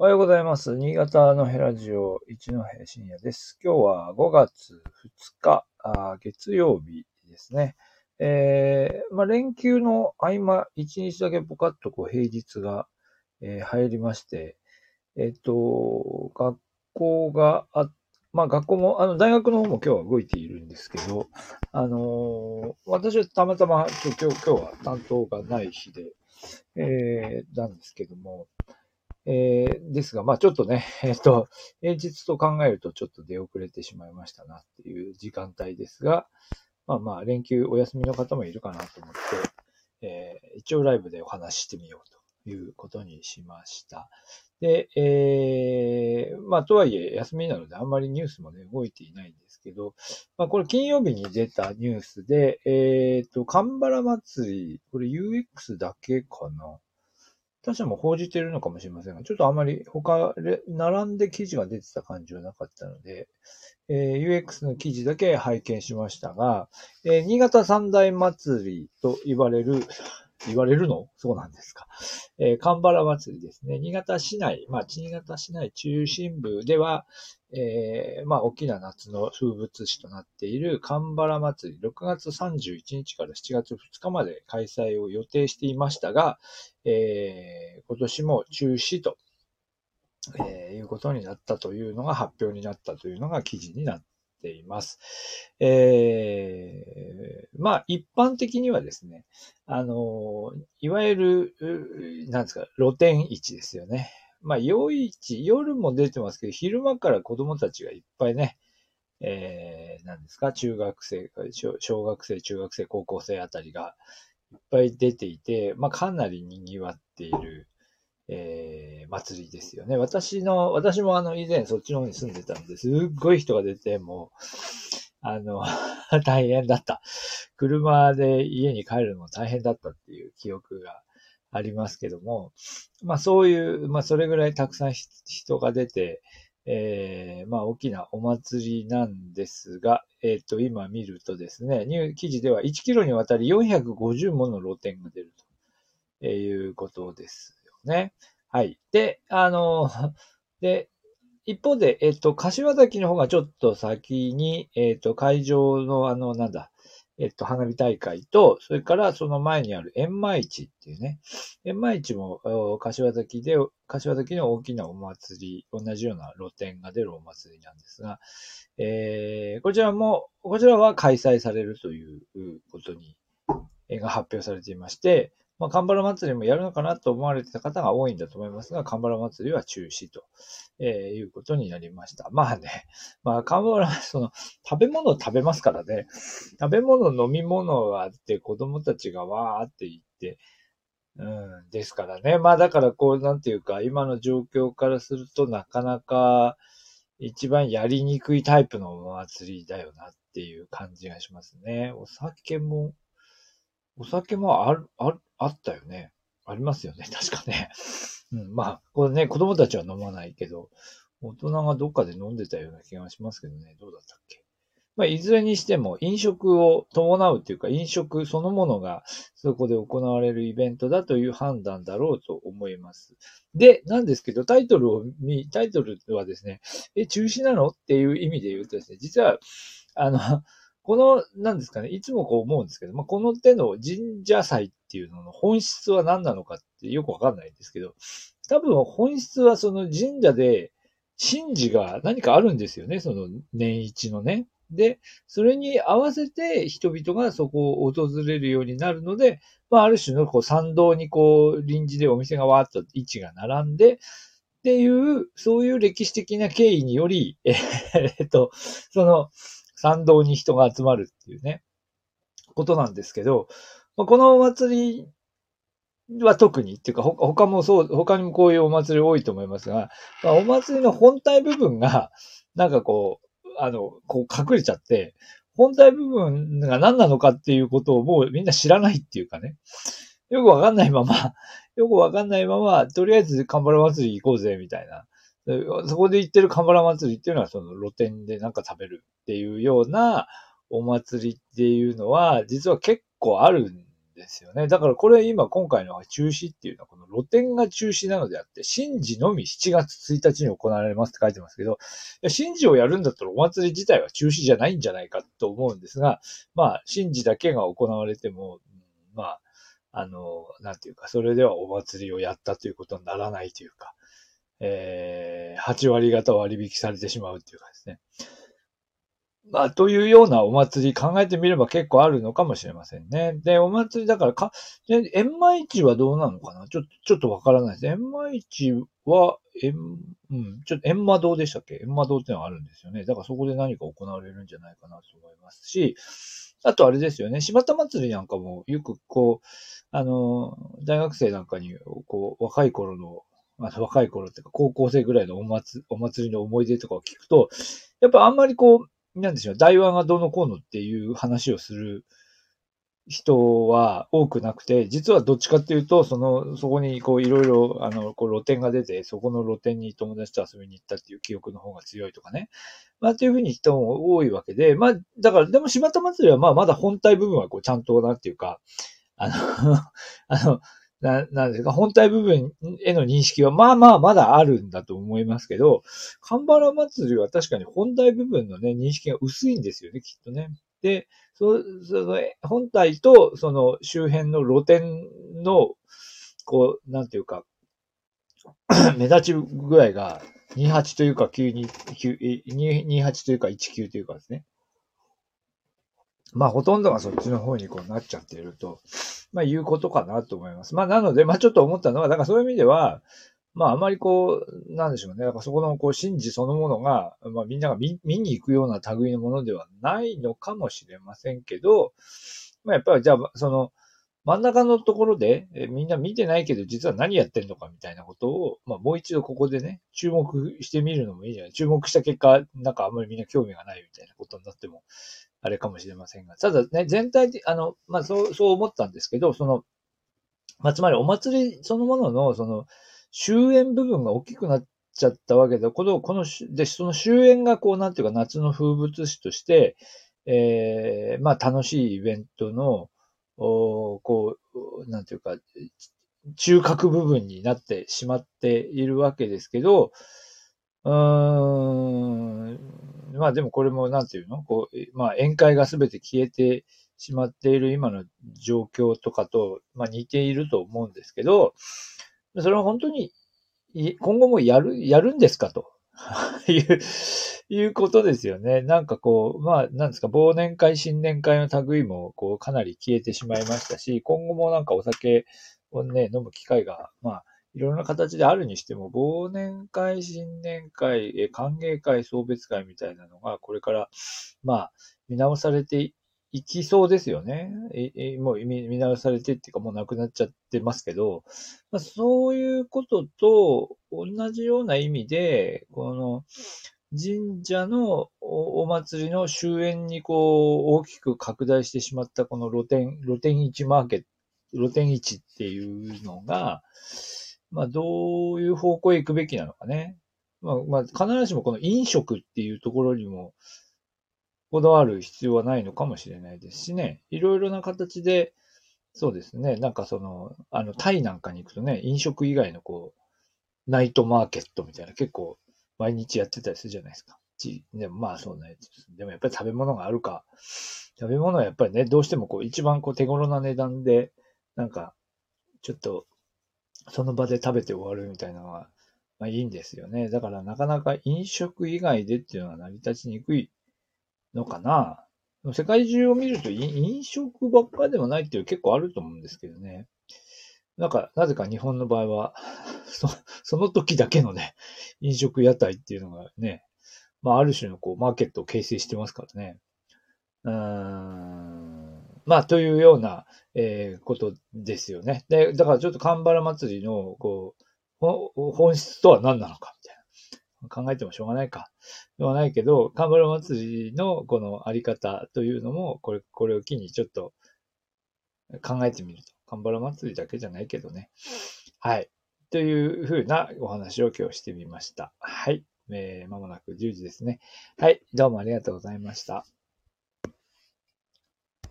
おはようございます。新潟のヘラジオ一戸深夜です。今日は5月2日、あ月曜日ですね。えーまあ、連休の合間、1日だけポカッとこう平日が、えー入りまして、えっ、と、学校があ、まあ学校も、あの大学の方も今日は動いているんですけど、あの私はたまたま今日、今日は担当がない日で、えーなんですけども、えーですが、まあちょっとね、えっ、と、平日と考えるとちょっと出遅れてしまいましたなっていう時間帯ですが、まあまあ連休お休みの方もいるかなと思って、えー一応ライブでお話ししてみようということにしました。で、えーまあとはいえ休みなのであんまりニュースもね、動いていないんですけど、まあこれ金曜日に出たニュースで、えっ、と、神原祭り、これ UX だけかな他社も報じているのかもしれませんが、ちょっとあまり他並んで記事が出てた感じはなかったので、えー UX の記事だけ拝見しましたが、えー新潟三大祭りと言われる、言われるの？そうなんですか。えー、神原祭りですね。新潟市内、まあ、新潟市内中心部では、えーまあ、大きな夏の風物詩となっている神原祭り、6月31日から7月2日まで開催を予定していましたが、えー今年も中止と、えいうことになったというのが発表になったというのが記事になっています。えーまあ一般的にはですね、あの、いわゆる、うなんですか、露天市ですよね。まあ夜市、夜も出てますけど、昼間から子供たちがいっぱいね、えー、なんですか、中学生、小小学生、中学生、高校生あたりがいっぱい出ていて、まあ、かなり賑わっている、えー、祭りですよね。私の、私もあの、以前そっちの方に住んでたんで、すっごい人が出て、もう、あの、大変だった。車で家に帰るのも大変だったっていう記憶がありますけども、まあそういう、まあそれぐらいたくさん人が出て、えーまあ大きなお祭りなんですが、えっ、と、今見るとですね、ニュー記事では1キロにわたり450もの露店が出るということですね。はい。で、あの、で、一方で、えっ、と、柏崎の方がちょっと先に、えっ、と、会場のあの、なんだ、えっと、花火大会と、それからその前にある円満市っていうね、円満市も柏崎で、柏崎の大きなお祭り、同じような露店が出るお祭りなんですが、えー、こちらも、こちらは開催されるということに、が発表されていまして、まあ、神原祭りもやるのかなと思われてた方が多いんだと思いますが、神原祭りは中止と、えーいうことになりました。まあね、まあ、神原、その、食べ物を食べますからね、食べ物、飲み物があって、子供たちがわーって言って、うん、ですからね。まあだからこう、なんていうか、今の状況からするとなかなか一番やりにくいタイプのお祭りだよなっていう感じがしますね。お酒も、お酒もある、ある、あったよね。ありますよね。確かね。うん、まあ、これね、子供たちは飲まないけど、大人がどっかで飲んでたような気がしますけどね。どうだったっけ？まあ、いずれにしても飲食を伴うというか、飲食そのものがそこで行われるイベントだという判断だろうと思います。で、なんですけど、タイトルを見、タイトルはですね、え、中止なの？っていう意味で言うとですね、実は、あの、この、なんですかね、いつもこう思うんですけど、まあ、この手の神社祭っていうのの本質は何なのかってよくわかんないんですけど、多分本質はその神社で神事が何かあるんですよね、その年一のね。で、それに合わせて人々がそこを訪れるようになるので、まあ、ある種のこう参道にこう臨時でお店がわーっと位置が並んで、っていう、そういう歴史的な経緯により、えーっと、その参道に人が集まるっていうね、ことなんですけど、このお祭りは特にっていうか、他もそう、他にもこういうお祭り多いと思いますが、まあ、お祭りの本体部分が、なんかこう、あの、こう隠れちゃって、本体部分が何なのかっていうことをもうみんな知らないっていうかね。よくわかんないまま、よくわかんないまま、とりあえずカンバラ祭り行こうぜ、みたいな。そこで行ってるカンバラ祭りっていうのは、その露店でなんか食べるっていうようなお祭りっていうのは、実は結構あるんですよね。だからこれ今今回の中止っていうのはこの露店が中止なのであって、神事のみ7月1日に行われますって書いてますけど、神事をやるんだったらお祭り自体は中止じゃないんじゃないかと思うんですが、まあ神事だけが行われても、まあ、あの、なんていうか、それではお祭りをやったということにならないというか、えー、8割方割引されてしまうっていうかですね。まあ、というようなお祭り考えてみれば結構あるのかもしれませんね。で、お祭りだからか、円満市はどうなのかな？ちょっと、ちょっとわからないです。円満市は、円、うん、ちょっと円満堂でしたっけ？円満堂ってのがあるんですよね。だからそこで何か行われるんじゃないかなと思いますし、あとあれですよね。柴田祭りなんかもよくこう、あの、大学生なんかに、こう、若い頃の、あ若い頃っていうか高校生ぐらいのお祭お祭りの思い出とかを聞くと、やっぱあんまりこう、なんでしょう、台湾がどうのこうのっていう話をする人は多くなくて、実はどっちかっていうと、その、そこにこういろいろ、あの、こう露店が出て、そこの露店に友達と遊びに行ったっていう記憶の方が強いとかね。まあ、っていうふうに人も多いわけで、まあ、だから、でも柴田祭りはまあ、まだ本体部分はこう、ちゃんとなんていうか、あの あの、な、なんですか、本体部分への認識は、まあまあまだあるんだと思いますけど、カンバラ祭りは確かに本体部分のね、認識が薄いんですよね、きっとね。で、そその、本体とその周辺の露店の、こう、なんていうか、目立ち具合が28というか928というか19というかですね。まあ、ほとんどがそっちの方にこうなっちゃっていると、まあ、いうことかなと思います。まあ、なので、まあ、ちょっと思ったのは、だからそういう意味では、まあ、あまりこう、なんでしょうね。だからそこの、こう、真実そのものが、まあ、みんなが見見に行くような類のものではないのかもしれませんけど、まあ、やっぱり、じゃあ、その、真ん中のところで、えみんな見てないけど、実は何やってんのかみたいなことを、まあ、もう一度ここでね、注目してみるのもいいじゃない？注目した結果、なんかあんまりみんな興味がないみたいなことになっても、あれかもしれませんが。ただね、全体的、あの、まあ、そう、そう思ったんですけど、その、まあ、つまりお祭りそのものの、その、終焉部分が大きくなっちゃったわけで、この、この、で、その終焉がこう、なんていうか、夏の風物詩として、ええー、まあ、楽しいイベントの、おこう、なんていうか、中核部分になってしまっているわけですけど、うーん、まあでもこれもなんていうの？こう、まあ宴会がすべて消えてしまっている今の状況とかと、まあ似ていると思うんですけど、それは本当に今後もやる、やるんですかと。いう、いうことですよね。なんかこう、まあ、なんですか、忘年会、新年会の類も、こう、かなり消えてしまいましたし、今後もなんかお酒をね、飲む機会が、まあ、いろんな形であるにしても、忘年会、新年会、歓迎会、送別会みたいなのが、これから、まあ、見直されていきそうですよね。もう見直されてっていうか、もうなくなっちゃってますけど、まあ、そういうことと同じような意味で、この、神社のお祭りの終焉にこう大きく拡大してしまったこの露店、露店市マーケット、露店市っていうのが、まあ、どういう方向へ行くべきなのかね。まあ、まあ、必ずしもこの飲食っていうところにも、こだわる必要はないのかもしれないですしね。いろいろな形で、そうですね。なんかその、あの、タイなんかに行くとね、飲食以外のこう、ナイトマーケットみたいな結構毎日やってたりするじゃないですか。ちでもまあそうね。でもやっぱり食べ物があるか。食べ物はやっぱりね、どうしてもこう一番こう手頃な値段で、なんか、ちょっとその場で食べて終わるみたいなのは、まあいいんですよね。だからなかなか飲食以外でっていうのは成り立ちにくいのかな。世界中を見ると飲食ばっかでもないっていう結構あると思うんですけどね。なんか、なぜか日本の場合は そ、その時だけのね、飲食屋台っていうのがね、まあある種のこう、マーケットを形成してますからね。うーん。まあ、というような、えー、ことですよね。で、だからちょっとカンバラ祭りの、こう、本質とは何なのか、みたいな。考えてもしょうがないか。ではないけど、カンバラ祭りのこのあり方というのも、これ、これを機にちょっと考えてみると。カンバラ祭りだけじゃないけどね。はい。というふうなお話を今日してみました。はい。えー、まもなく10時ですね。はい。どうもありがとうございました。